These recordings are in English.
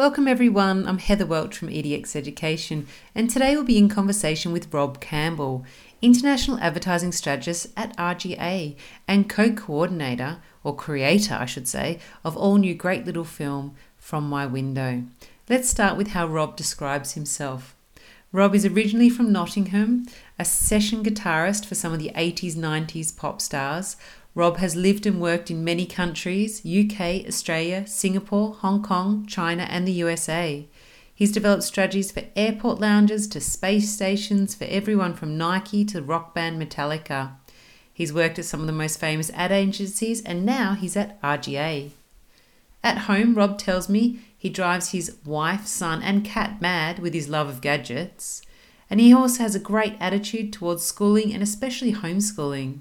Welcome everyone, I'm Heather Welch from EDX Education, and today we'll be in conversation with Rob Campbell, International Advertising Strategist at RGA and co coordinator, or creator, I should say, of all new Great Little Film From My Window. Let's start with how Rob describes himself. Rob is originally from Nottingham, a session guitarist for some of the 80s 90s pop stars. Rob has lived and worked in many countries UK, Australia, Singapore, Hong Kong, China, and the USA. He's developed strategies for airport lounges to space stations for everyone from Nike to rock band Metallica. He's worked at some of the most famous ad agencies and now he's at RGA. At home, Rob tells me he drives his wife, son, and cat mad with his love of gadgets. And he also has a great attitude towards schooling and especially homeschooling.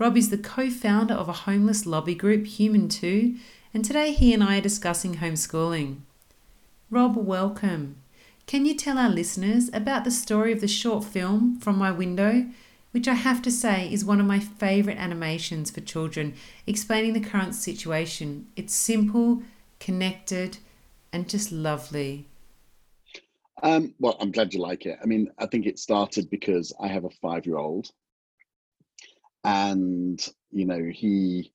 Rob is the co founder of a homeless lobby group, Human 2, and today he and I are discussing homeschooling. Rob, welcome. Can you tell our listeners about the story of the short film From My Window, which I have to say is one of my favourite animations for children, explaining the current situation? It's simple, connected, and just lovely. Um, well, I'm glad you like it. I mean, I think it started because I have a five year old and you know he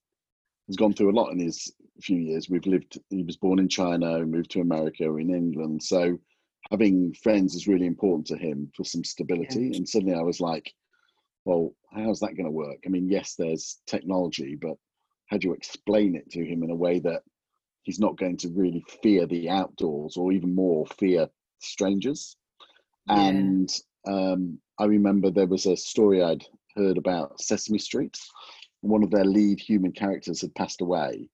has gone through a lot in his few years. We've lived. He was born in China, moved to America, in England. So having friends is really important to him for some stability. Yeah. And suddenly I was like, well, how's that going to work? I mean, yes, there's technology, but how do you explain it to him in a way that he's not going to really fear the outdoors or even more fear strangers? Yeah. And um, I remember there was a story I'd heard about Sesame Street. One of their lead human characters had passed away.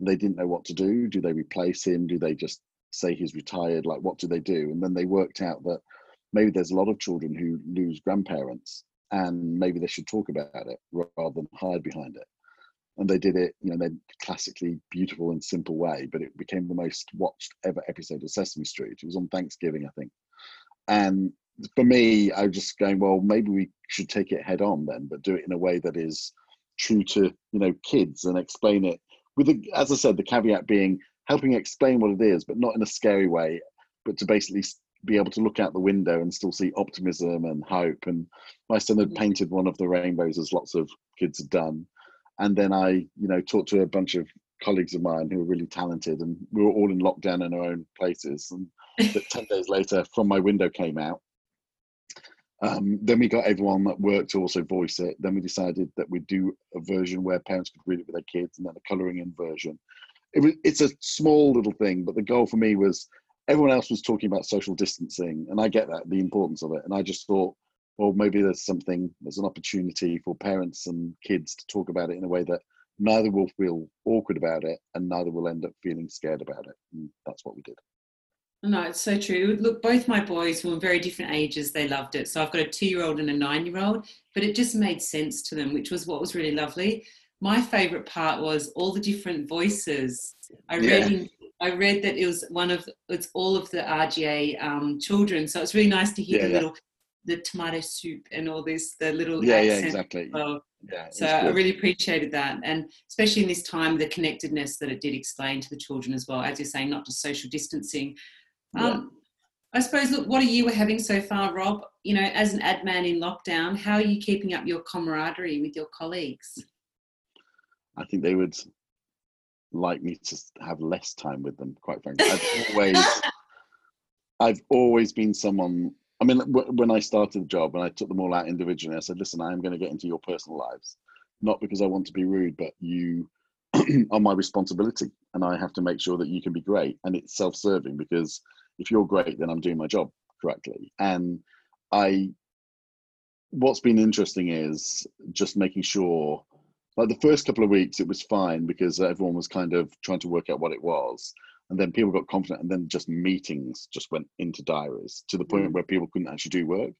They didn't know what to do. Do they replace him? Do they just say he's retired? Like, what do they do? And then they worked out that maybe there's a lot of children who lose grandparents and maybe they should talk about it rather than hide behind it. And they did it, you know, in a classically beautiful and simple way, but it became the most watched ever episode of Sesame Street. It was on Thanksgiving, I think. And for me, I was just going, well, maybe we should take it head on then, but do it in a way that is true to you know kids and explain it with, the, as I said, the caveat being helping explain what it is, but not in a scary way, but to basically be able to look out the window and still see optimism and hope. And my son had mm. painted one of the rainbows, as lots of kids had done. And then I, you know, talked to a bunch of colleagues of mine who were really talented, and we were all in lockdown in our own places. And ten days later, from my window came out, um, then we got everyone that worked to also voice it. Then we decided that we'd do a version where parents could read it with their kids, and then a colouring in version. It was, it's a small little thing, but the goal for me was everyone else was talking about social distancing, and I get that the importance of it. And I just thought, well, maybe there's something, there's an opportunity for parents and kids to talk about it in a way that neither will feel awkward about it, and neither will end up feeling scared about it. And that's what we did. No, it's so true. Look, both my boys were very different ages. They loved it. So I've got a two year old and a nine year old, but it just made sense to them, which was what was really lovely. My favorite part was all the different voices. I read in, I read that it was one of it's all of the RGA um, children. So it's really nice to hear yeah, the yeah. little the tomato soup and all this the little yeah yeah exactly well. yeah, so I really appreciated that and especially in this time the connectedness that it did explain to the children as well as you're saying not just social distancing um, I suppose, look, what are you having so far, Rob? You know, as an ad man in lockdown, how are you keeping up your camaraderie with your colleagues? I think they would like me to have less time with them, quite frankly. I've always, I've always been someone. I mean, when I started the job and I took them all out individually, I said, "Listen, I am going to get into your personal lives, not because I want to be rude, but you are my responsibility, and I have to make sure that you can be great." And it's self-serving because if you're great, then I'm doing my job correctly. And I, what's been interesting is just making sure, like the first couple of weeks, it was fine because everyone was kind of trying to work out what it was. And then people got confident, and then just meetings just went into diaries to the point mm. where people couldn't actually do work.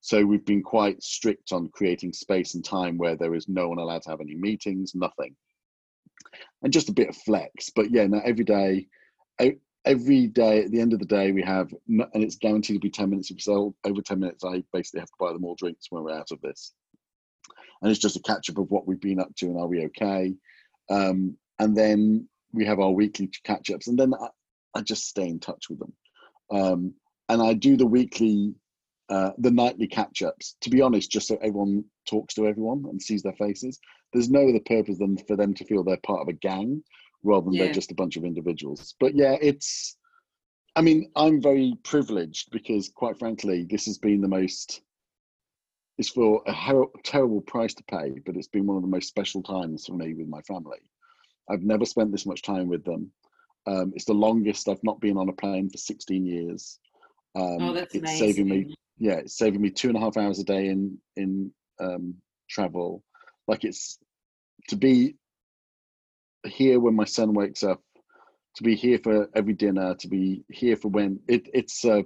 So we've been quite strict on creating space and time where there is no one allowed to have any meetings, nothing, and just a bit of flex. But yeah, now every day, every day at the end of the day we have and it's guaranteed to be 10 minutes if we sell over 10 minutes i basically have to buy them all drinks when we're out of this and it's just a catch up of what we've been up to and are we okay um, and then we have our weekly catch ups and then I, I just stay in touch with them. Um, and I do the weekly, uh, the nightly catch ups, to be honest, just so everyone talks to everyone and sees their faces. There's no other purpose than for them to feel they're part of a gang rather than yeah. they're just a bunch of individuals. But yeah, it's, I mean, I'm very privileged because, quite frankly, this has been the most. It's for a her- terrible price to pay, but it's been one of the most special times for me with my family. I've never spent this much time with them. Um, it's the longest I've not been on a plane for 16 years. Um, oh, that's it's amazing. saving me. Yeah, it's saving me two and a half hours a day in in um, travel. Like it's to be here when my son wakes up to be here for every dinner, to be here for when it, it's a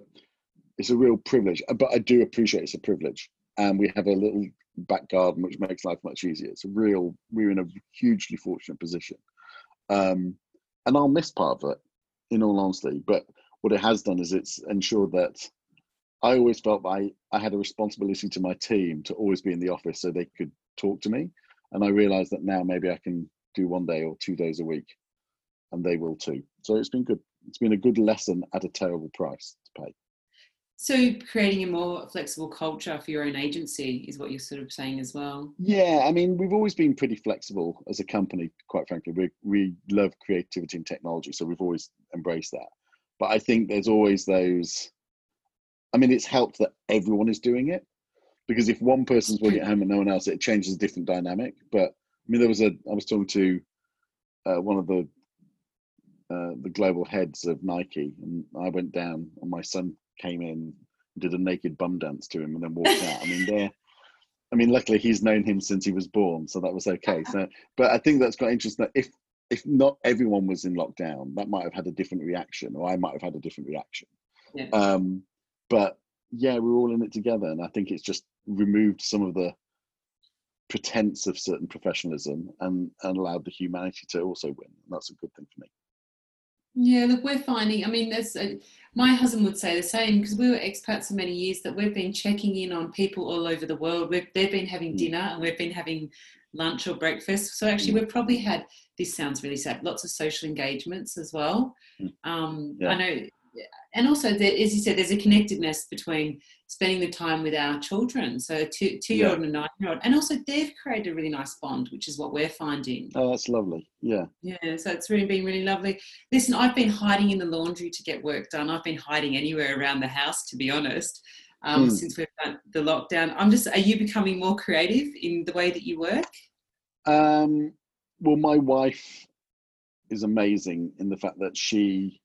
it's a real privilege. But I do appreciate it's a privilege, and we have a little back garden which makes life much easier. It's a real we're in a hugely fortunate position, um, and I'll miss part of it, in all honesty. But what it has done is it's ensured that I always felt I I had a responsibility to my team to always be in the office so they could talk to me, and I realize that now maybe I can do one day or two days a week and they will too. So it's been good. It's been a good lesson at a terrible price to pay. So creating a more flexible culture for your own agency is what you're sort of saying as well. Yeah, I mean, we've always been pretty flexible as a company. Quite frankly, we we love creativity and technology, so we've always embraced that. But I think there's always those. I mean, it's helped that everyone is doing it because if one person's working at home and no one else, it changes a different dynamic. But I mean, there was a. I was talking to uh, one of the uh, the global heads of Nike, and I went down, and my son came in, did a naked bum dance to him, and then walked out. I mean, there. I mean, luckily he's known him since he was born, so that was okay. So, but I think that's quite interesting. That if if not everyone was in lockdown, that might have had a different reaction, or I might have had a different reaction. Yeah. Um, but yeah, we're all in it together, and I think it's just removed some of the pretense of certain professionalism and, and allowed the humanity to also win. And that's a good thing for me. Yeah, look, we're finding. I mean, there's a, my husband would say the same because we were expats for many years. That we've been checking in on people all over the world. We've they've been having mm. dinner and we've been having lunch or breakfast. So actually, mm. we've probably had. This sounds really sad. Lots of social engagements as well. Mm. Um, yeah. I know and also there, as you said there's a connectedness between spending the time with our children. So two, two year old and a nine year old and also they've created a really nice bond which is what we're finding. Oh that's lovely. Yeah. Yeah so it's really been really lovely. Listen i've been hiding in the laundry to get work done. I've been hiding anywhere around the house to be honest um, mm. since we've done the lockdown. I'm just are you becoming more creative in the way that you work? Um, well my wife is amazing in the fact that she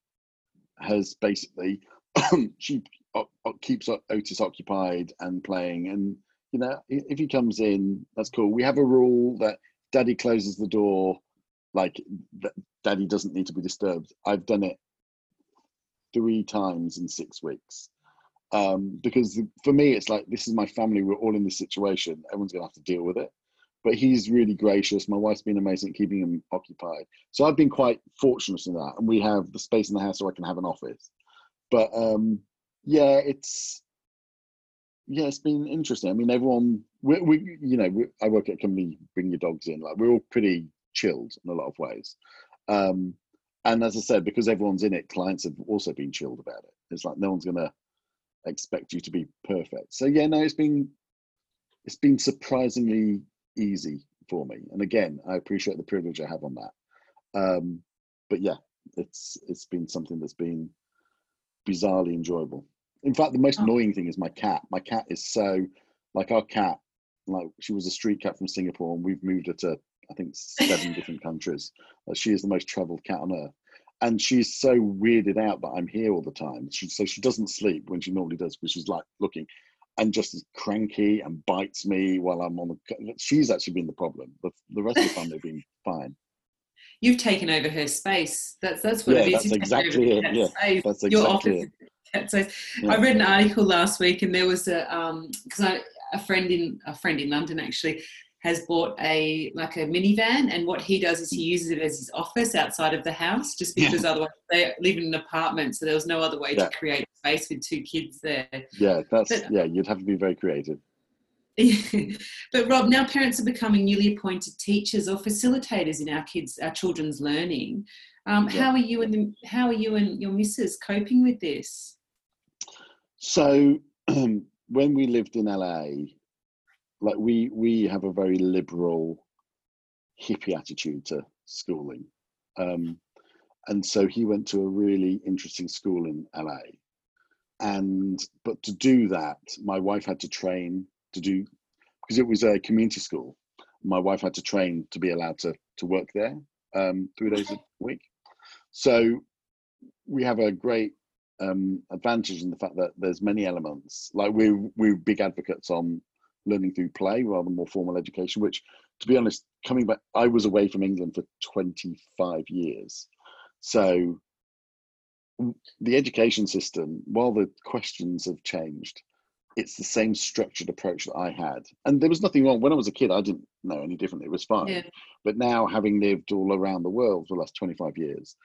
has basically she keeps Otis occupied and playing. And you know, if he comes in, that's cool. We have a rule that Daddy closes the door, like Daddy doesn't need to be disturbed. I've done it three times in six weeks. Um, because for me, it's like this is my family. We're all in this situation. Everyone's gonna have to deal with it but he's really gracious. My wife's been amazing at keeping him occupied. So I've been quite fortunate in that. And we have the space in the house so I can have an office. But um, yeah, it's yeah, it's been interesting. I mean, everyone, we, we you know, we, I work at a company, bring your dogs in. Like we're all pretty chilled in a lot of ways. Um, and as I said, because everyone's in it, clients have also been chilled about it. It's like no one's gonna expect you to be perfect. So yeah, no, it's been it's been surprisingly easy for me. And again, I appreciate the privilege I have on that. Um, but yeah, it's it's been something that's been bizarrely enjoyable. In fact, the most oh. annoying thing is my cat. My cat is so like our cat. Like she was a street cat from Singapore, and we've moved her to I think seven different countries. She is the most travelled cat on earth, and she's so weirded out that I'm here all the time. She so she doesn't sleep when she normally does because she's like looking and just as cranky and bites me while I'm on the. She's actually been the problem. The, the rest of the time they've been fine. You've taken over her space. That's that's what yeah, it is. That's exactly it. Yeah, space. that's exactly Your office it. So yeah. I read an article last week, and there was a um because I a friend in a friend in London actually has bought a like a minivan and what he does is he uses it as his office outside of the house just because yeah. otherwise they live in an apartment so there was no other way yeah. to create space with two kids there yeah that's but, yeah you'd have to be very creative but Rob, now parents are becoming newly appointed teachers or facilitators in our kids, our children's learning. Um, yeah. How are you and the, how are you and your missus coping with this? So when we lived in LA, like we we have a very liberal hippie attitude to schooling. Um, and so he went to a really interesting school in LA. And but to do that, my wife had to train to do because it was a community school. My wife had to train to be allowed to to work there um, three days a week. So we have a great um, advantage in the fact that there's many elements. Like we we're big advocates on learning through play rather than more formal education. Which, to be honest, coming back, I was away from England for 25 years, so the education system, while the questions have changed, it's the same structured approach that I had. And there was nothing wrong. When I was a kid, I didn't know any different. It was fine. Yeah. But now, having lived all around the world for the last 25 years,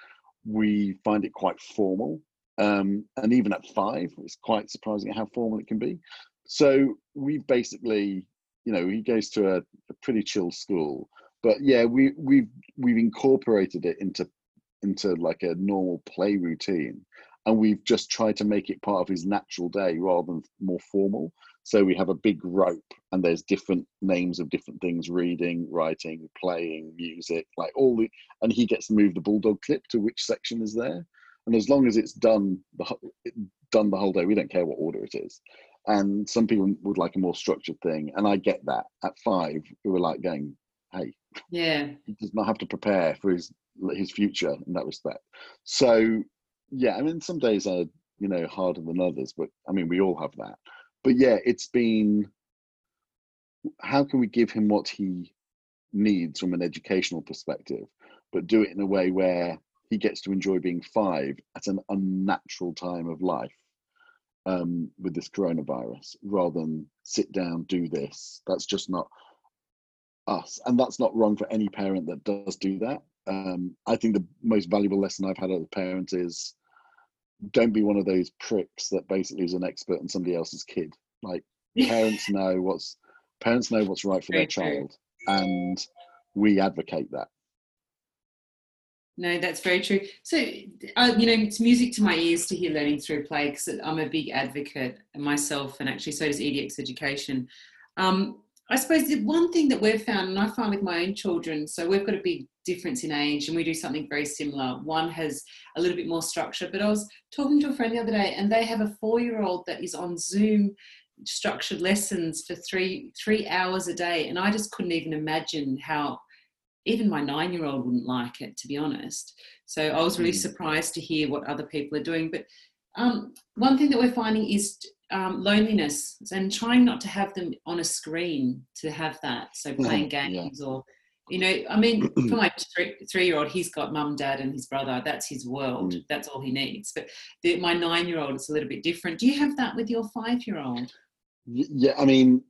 we find it quite formal. Um, and even at five, it's quite surprising how formal it can be. So we basically, you know, he goes to a, a pretty chill school. But yeah, we, we've we've incorporated it into into like a normal play routine and we've just tried to make it part of his natural day rather than more formal. So we have a big rope and there's different names of different things reading writing playing music like all the and he gets to move the bulldog clip to which section is there. And as long as it's done the done the whole day we don't care what order it is. And some people would like a more structured thing and i get that. At five we were like going hey yeah. he does not have to prepare for his his future in that respect. So yeah, I mean, some days are you know harder than others, but I mean, we all have that. But yeah, it's been how can we give him what he needs from an educational perspective, but do it in a way where he gets to enjoy being five at an unnatural time of life um, with this coronavirus, rather than sit down, do this. That's just not us, and that's not wrong for any parent that does do that um, I think the most valuable lesson I've had as a parent is don't be one of those pricks that basically is an expert on somebody else's kid. Like parents know what's parents know what's right for Very their child, true. and we advocate that. No, that's very true. So, uh, you know, it's music to my ears to hear learning through play because I'm a big advocate myself, and actually, so does EDX Education. Um, I suppose the one thing that we've found, and I find with my own children, so we've got a big difference in age and we do something very similar. One has a little bit more structure, but I was talking to a friend the other day and they have a four year old that is on Zoom structured lessons for three three hours a day and i just couldn't even imagine how even my nine year old wouldn't like it to be honest so i was really mm. surprised to hear what other people are doing but um, one thing that we're finding is um, loneliness and trying not to have them on a screen to have that. So playing games yeah. or, you know, I mean, for my three, year old, he's got mum, dad, and his brother. That's his world. Mm. That's all he needs. But the, my nine year old it's a little bit different. Do you have that with your five year old? Yeah, I mean,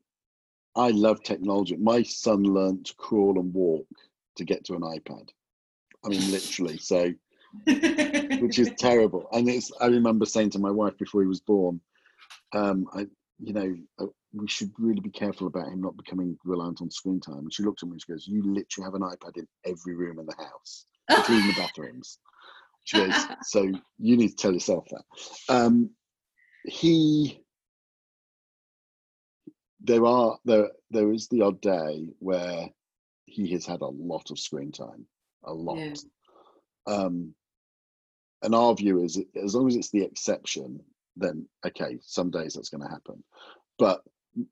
I love technology. My son learned to crawl and walk to get to an iPad. I mean, literally. So, which is terrible. And it's. I remember saying to my wife before he was born, um, I, you know, uh, we should really be careful about him not becoming reliant on screen time. And she looked at me and she goes, "You literally have an iPad in every room in the house, including the bathrooms." She goes, "So you need to tell yourself that." Um, he, there are there there is the odd day where he has had a lot of screen time, a lot. Yeah. Um, and our view is, as long as it's the exception, then okay, some days that's going to happen. But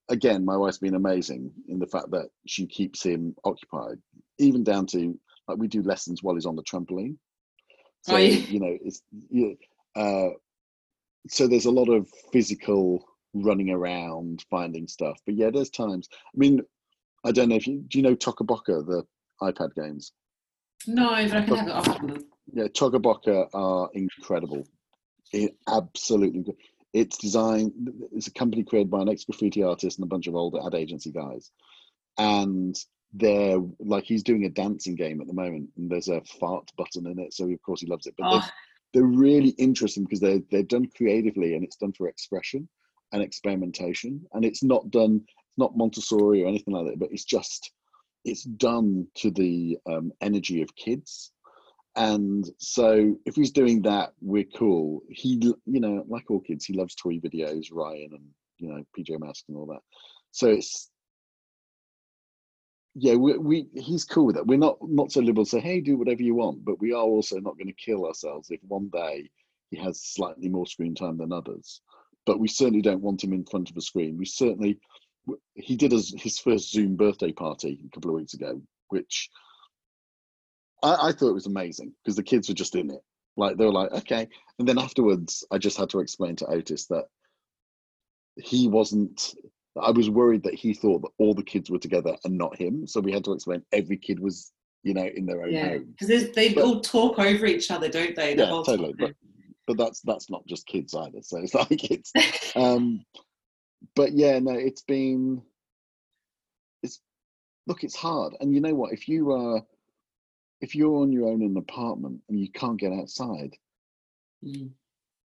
again, my wife's been amazing in the fact that she keeps him occupied, even down to like we do lessons while he's on the trampoline. So oh, yeah. you know, it's you, uh, so there's a lot of physical running around finding stuff. But yeah, there's times. I mean, I don't know if you do you know Toca the iPad games. No, but I can have it off. Yeah, Toca are incredible. It absolutely. It's designed. It's a company created by an ex graffiti artist and a bunch of older ad agency guys, and they're like he's doing a dancing game at the moment, and there's a fart button in it, so of course he loves it. But oh. they're, they're really interesting because they're they're done creatively and it's done for expression and experimentation, and it's not done not Montessori or anything like that, but it's just it's done to the um, energy of kids. And so if he's doing that, we're cool. He, you know, like all kids, he loves toy videos, Ryan and you know PJ Masks and all that. So it's yeah, we, we he's cool with that We're not not so liberal. Say, hey, do whatever you want, but we are also not going to kill ourselves if one day he has slightly more screen time than others. But we certainly don't want him in front of a screen. We certainly he did his, his first Zoom birthday party a couple of weeks ago, which I, I thought it was amazing because the kids were just in it. Like they were like, okay. And then afterwards, I just had to explain to Otis that he wasn't I was worried that he thought that all the kids were together and not him. So we had to explain every kid was, you know, in their own yeah. home. Because they but, all talk over each other, don't they? The yeah, totally. But, but that's that's not just kids either. So it's like it's um but yeah, no, it's been it's look, it's hard. And you know what? If you are if you're on your own in an apartment and you can't get outside, mm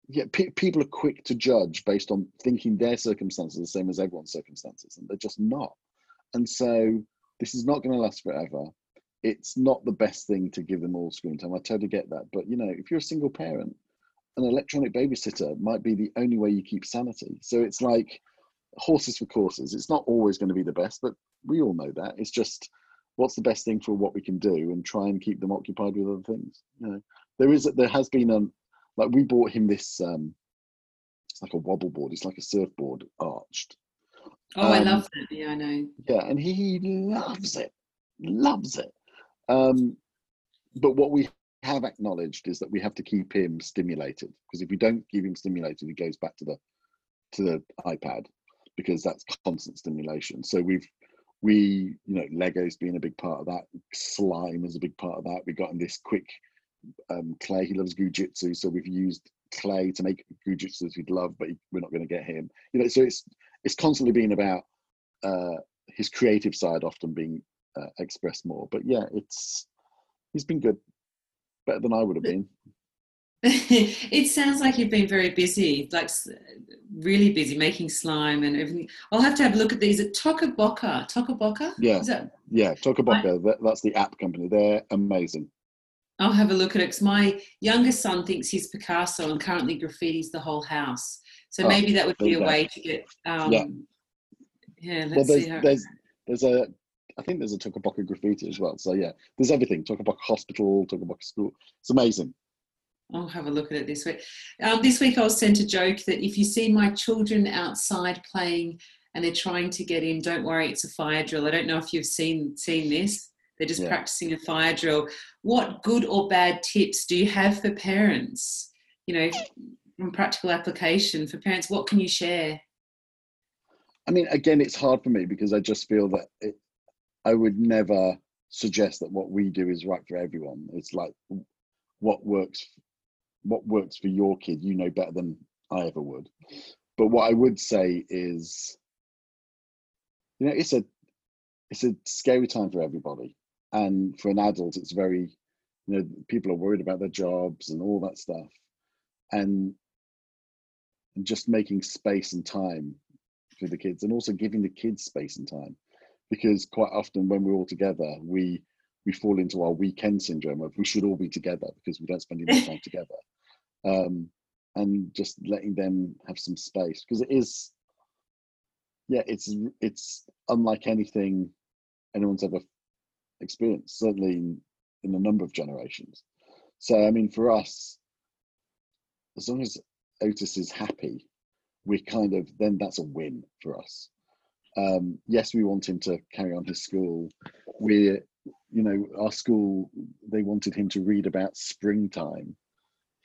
yeah, pe- people are quick to judge based on thinking their circumstances are the same as everyone's circumstances, and they're just not. And so this is not going to last forever. It's not the best thing to give them all screen time. I totally get that, but you know, if you're a single parent, an electronic babysitter might be the only way you keep sanity. So it's like horses for courses. It's not always going to be the best, but we all know that. It's just what's the best thing for what we can do and try and keep them occupied with other things. You know, there is there has been a like we bought him this um it's like a wobble board it's like a surfboard arched. Oh um, i love it yeah i know. yeah and he loves it loves it. Um but what we have acknowledged is that we have to keep him stimulated because if we don't keep him stimulated he goes back to the to the ipad because that's constant stimulation. So we've we you know lego's been a big part of that slime is a big part of that we got him this quick um, clay. He loves gujitsu, so we've used clay to make gujitsu he'd love, but we're not going to get him. You know, so it's it's constantly been about uh, his creative side often being uh, expressed more. But yeah, it's he's been good, better than I would have been. it sounds like you've been very busy, like really busy making slime and everything. I'll have to have a look at these at Toca Boca. Tokaboka? Yeah. That... Yeah, Toca Boca. That, that's the app company. They're amazing. I'll have a look at it because my youngest son thinks he's Picasso and currently graffitis the whole house. So oh, maybe that would be a way to get. Um, yeah. Yeah. Let's well, there's, see how. There's there's a I think there's a Toca Boca graffiti as well. So yeah, there's everything. Toca Boca Hospital, Toca Boca School. It's amazing. I'll have a look at it this week. Um, this week I was sent a joke that if you see my children outside playing and they're trying to get in, don't worry, it's a fire drill. I don't know if you've seen seen this. They're just yeah. practicing a fire drill. What good or bad tips do you have for parents? You know, from practical application for parents, what can you share? I mean, again, it's hard for me because I just feel that it, I would never suggest that what we do is right for everyone. It's like what works, what works for your kid, you know better than I ever would. But what I would say is, you know, it's a it's a scary time for everybody. And for an adult it's very you know people are worried about their jobs and all that stuff. And and just making space and time for the kids and also giving the kids space and time. Because quite often when we're all together we we fall into our weekend syndrome of we should all be together because we don't spend enough time together um, and just letting them have some space because it is yeah it's it's unlike anything anyone's ever experienced, certainly in, in a number of generations. So, I mean, for us, as long as Otis is happy, we kind of then that's a win for us. Um, yes, we want him to carry on his school. We're, you know, our school, they wanted him to read about springtime.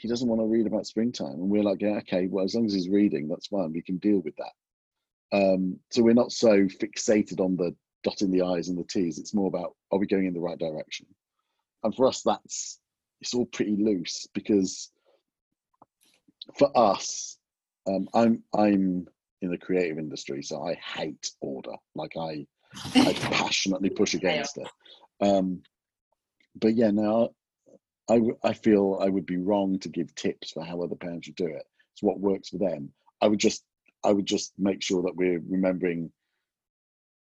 He doesn't want to read about springtime. And we're like, yeah, okay, well, as long as he's reading, that's fine. We can deal with that. Um, so we're not so fixated on the dotting the i's and the t's it's more about are we going in the right direction and for us that's it's all pretty loose because for us um, i'm i'm in the creative industry so i hate order like i i passionately push against it um, but yeah now I, I feel i would be wrong to give tips for how other parents should do it. It's what works for them. I would just i would just make sure that we're remembering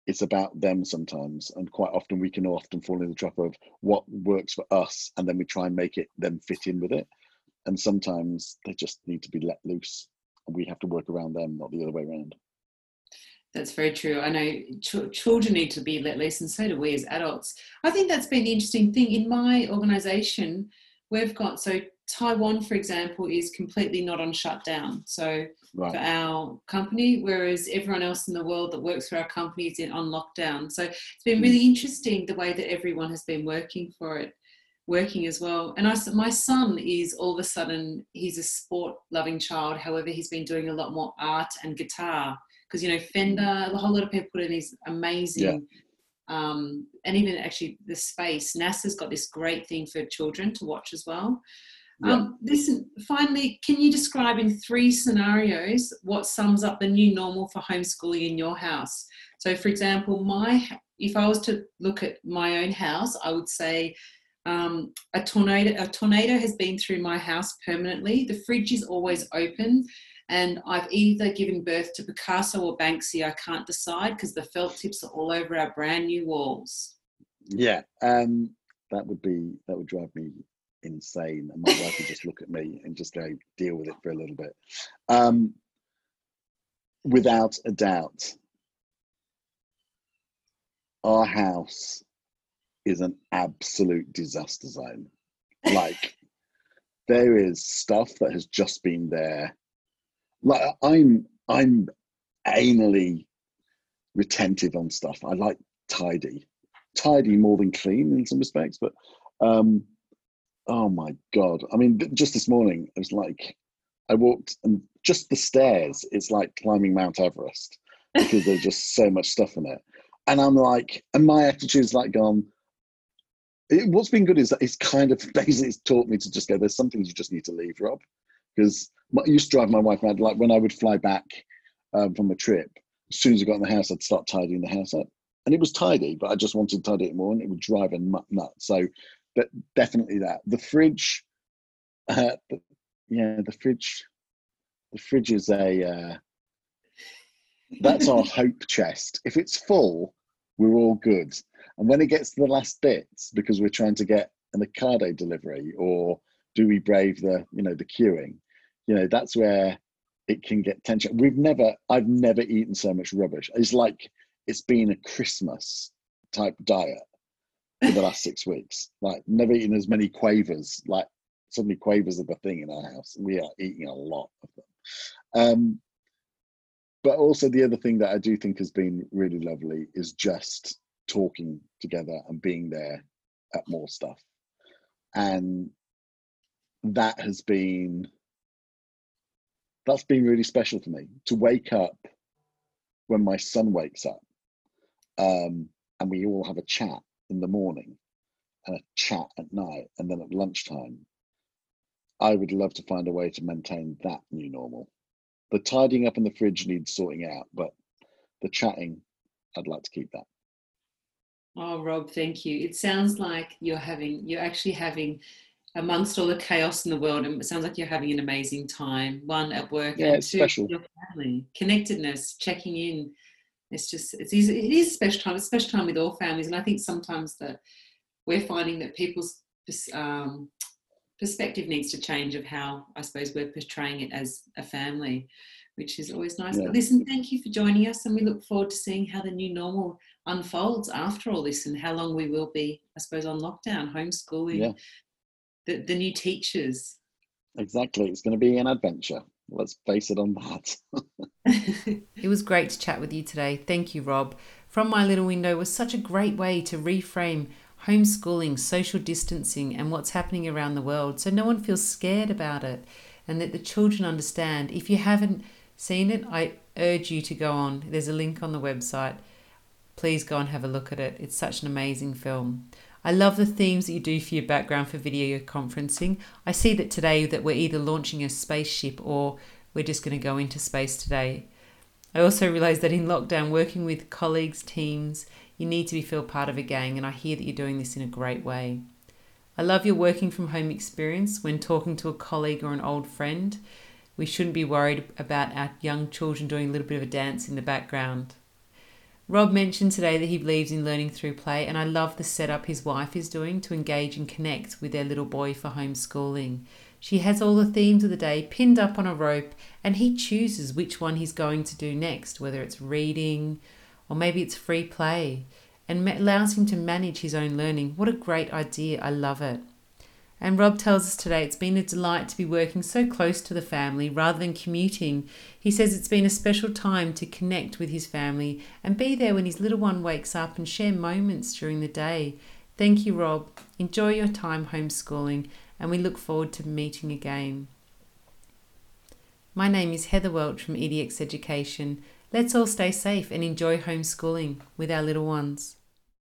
it's about them sometimes and quite often we can often fall in the trap of what works for us and then we try and make it them fit in with it. And sometimes they just need to be let loose and we have to work around them not the other way around that's very true. I know ch- children need to be let loose, and so do we as adults. I think that's been the interesting thing in my organisation. We've got so Taiwan, for example, is completely not on shutdown. So right. for our company, whereas everyone else in the world that works for our company is in, on lockdown. So it's been really mm. interesting the way that everyone has been working for it, working as well. And I, my son is all of a sudden he's a sport loving child. However, he's been doing a lot more art and guitar because you know Fender, a whole lot of people put in these amazing. Yeah. Um, and even actually the space nasa's got this great thing for children to watch as well yeah. Um, listen, finally, can you describe in three scenarios what sums up the new normal for homeschooling in your house? So, for example, my if I was to look at my own house, I would say um, a tornado a tornado has been through my house permanently. The fridge is always open, and I've either given birth to Picasso or Banksy. I can't decide because the felt tips are all over our brand new walls. Yeah, um, that would be that would drive me insane. And my wife would just look at me and just go, deal with it for a little bit. Um, without a doubt, our house is an absolute disaster zone. Like, there is stuff that has just been there. Like, I'm, I'm anally retentive on stuff. I like tidy, tidy more than clean in some respects, but um, oh my god. I mean just this morning it was like i walked and just the stairs it's like climbing mount everest because there's just so much stuff in it. And i'm like and my attitude's like gone it, what's been good is that it's kind of basically it's taught me to just go there's some things you just need to leave rob because I used to drive my wife mad like when i would fly back um, from a trip as soon as i got in the house i'd start tidying the house up and it was tidy but i just wanted to tidy it more and it would drive a nut nuts so but definitely that. The fridge, uh, yeah, the fridge, the fridge is a uh, that's our hope chest. If it's full, we're all good. And when it gets to the last bits, because we're trying to get an Ocado delivery, or do we brave the you know the queuing? You know that's where it can get tension. We've never, I've never eaten so much rubbish. It's like it's been a Christmas type diet for the last six weeks. Like never eaten as many quavers. Like suddenly quavers are the thing in our house. We are eating a lot of them. Um, but also the other thing that I do think has been really lovely is just talking together and being there at more stuff. And that has been that's been really special for me to wake up when my son wakes up um, and we all have a chat in the morning and a chat at night and then at lunchtime, I would love to find a way to maintain that new normal. The tidying up in the fridge needs sorting out, but the chatting, I'd like to keep that. Oh, Rob, thank you. It sounds like you're having, you're actually having, amongst all the chaos in the world, and it sounds like you're having an amazing time. One at work, yeah, and two, special. your family, connectedness, checking in, it's just it's easy, it is special time it's a special time with all families and i think sometimes that we're finding that people's um, perspective needs to change of how i suppose we're portraying it as a family which is always nice yeah. but listen thank you for joining us and we look forward to seeing how the new normal unfolds after all this and how long we will be i suppose on lockdown homeschooling yeah. The, the new teachers exactly it's going to be an adventure let's base it on that. it was great to chat with you today. Thank you, Rob. From My Little Window was such a great way to reframe homeschooling, social distancing, and what's happening around the world so no one feels scared about it and that the children understand. If you haven't seen it, I urge you to go on. There's a link on the website. Please go and have a look at it. It's such an amazing film. I love the themes that you do for your background for video conferencing. I see that today that we're either launching a spaceship or we're just going to go into space today. I also realize that in lockdown, working with colleagues, teams, you need to be feel part of a gang, and I hear that you're doing this in a great way. I love your working from home experience when talking to a colleague or an old friend. We shouldn't be worried about our young children doing a little bit of a dance in the background. Rob mentioned today that he believes in learning through play, and I love the setup his wife is doing to engage and connect with their little boy for homeschooling. She has all the themes of the day pinned up on a rope, and he chooses which one he's going to do next, whether it's reading or maybe it's free play, and allows him to manage his own learning. What a great idea! I love it. And Rob tells us today it's been a delight to be working so close to the family rather than commuting. He says it's been a special time to connect with his family and be there when his little one wakes up and share moments during the day. Thank you, Rob. Enjoy your time homeschooling, and we look forward to meeting again. My name is Heather Welch from EDX Education. Let's all stay safe and enjoy homeschooling with our little ones.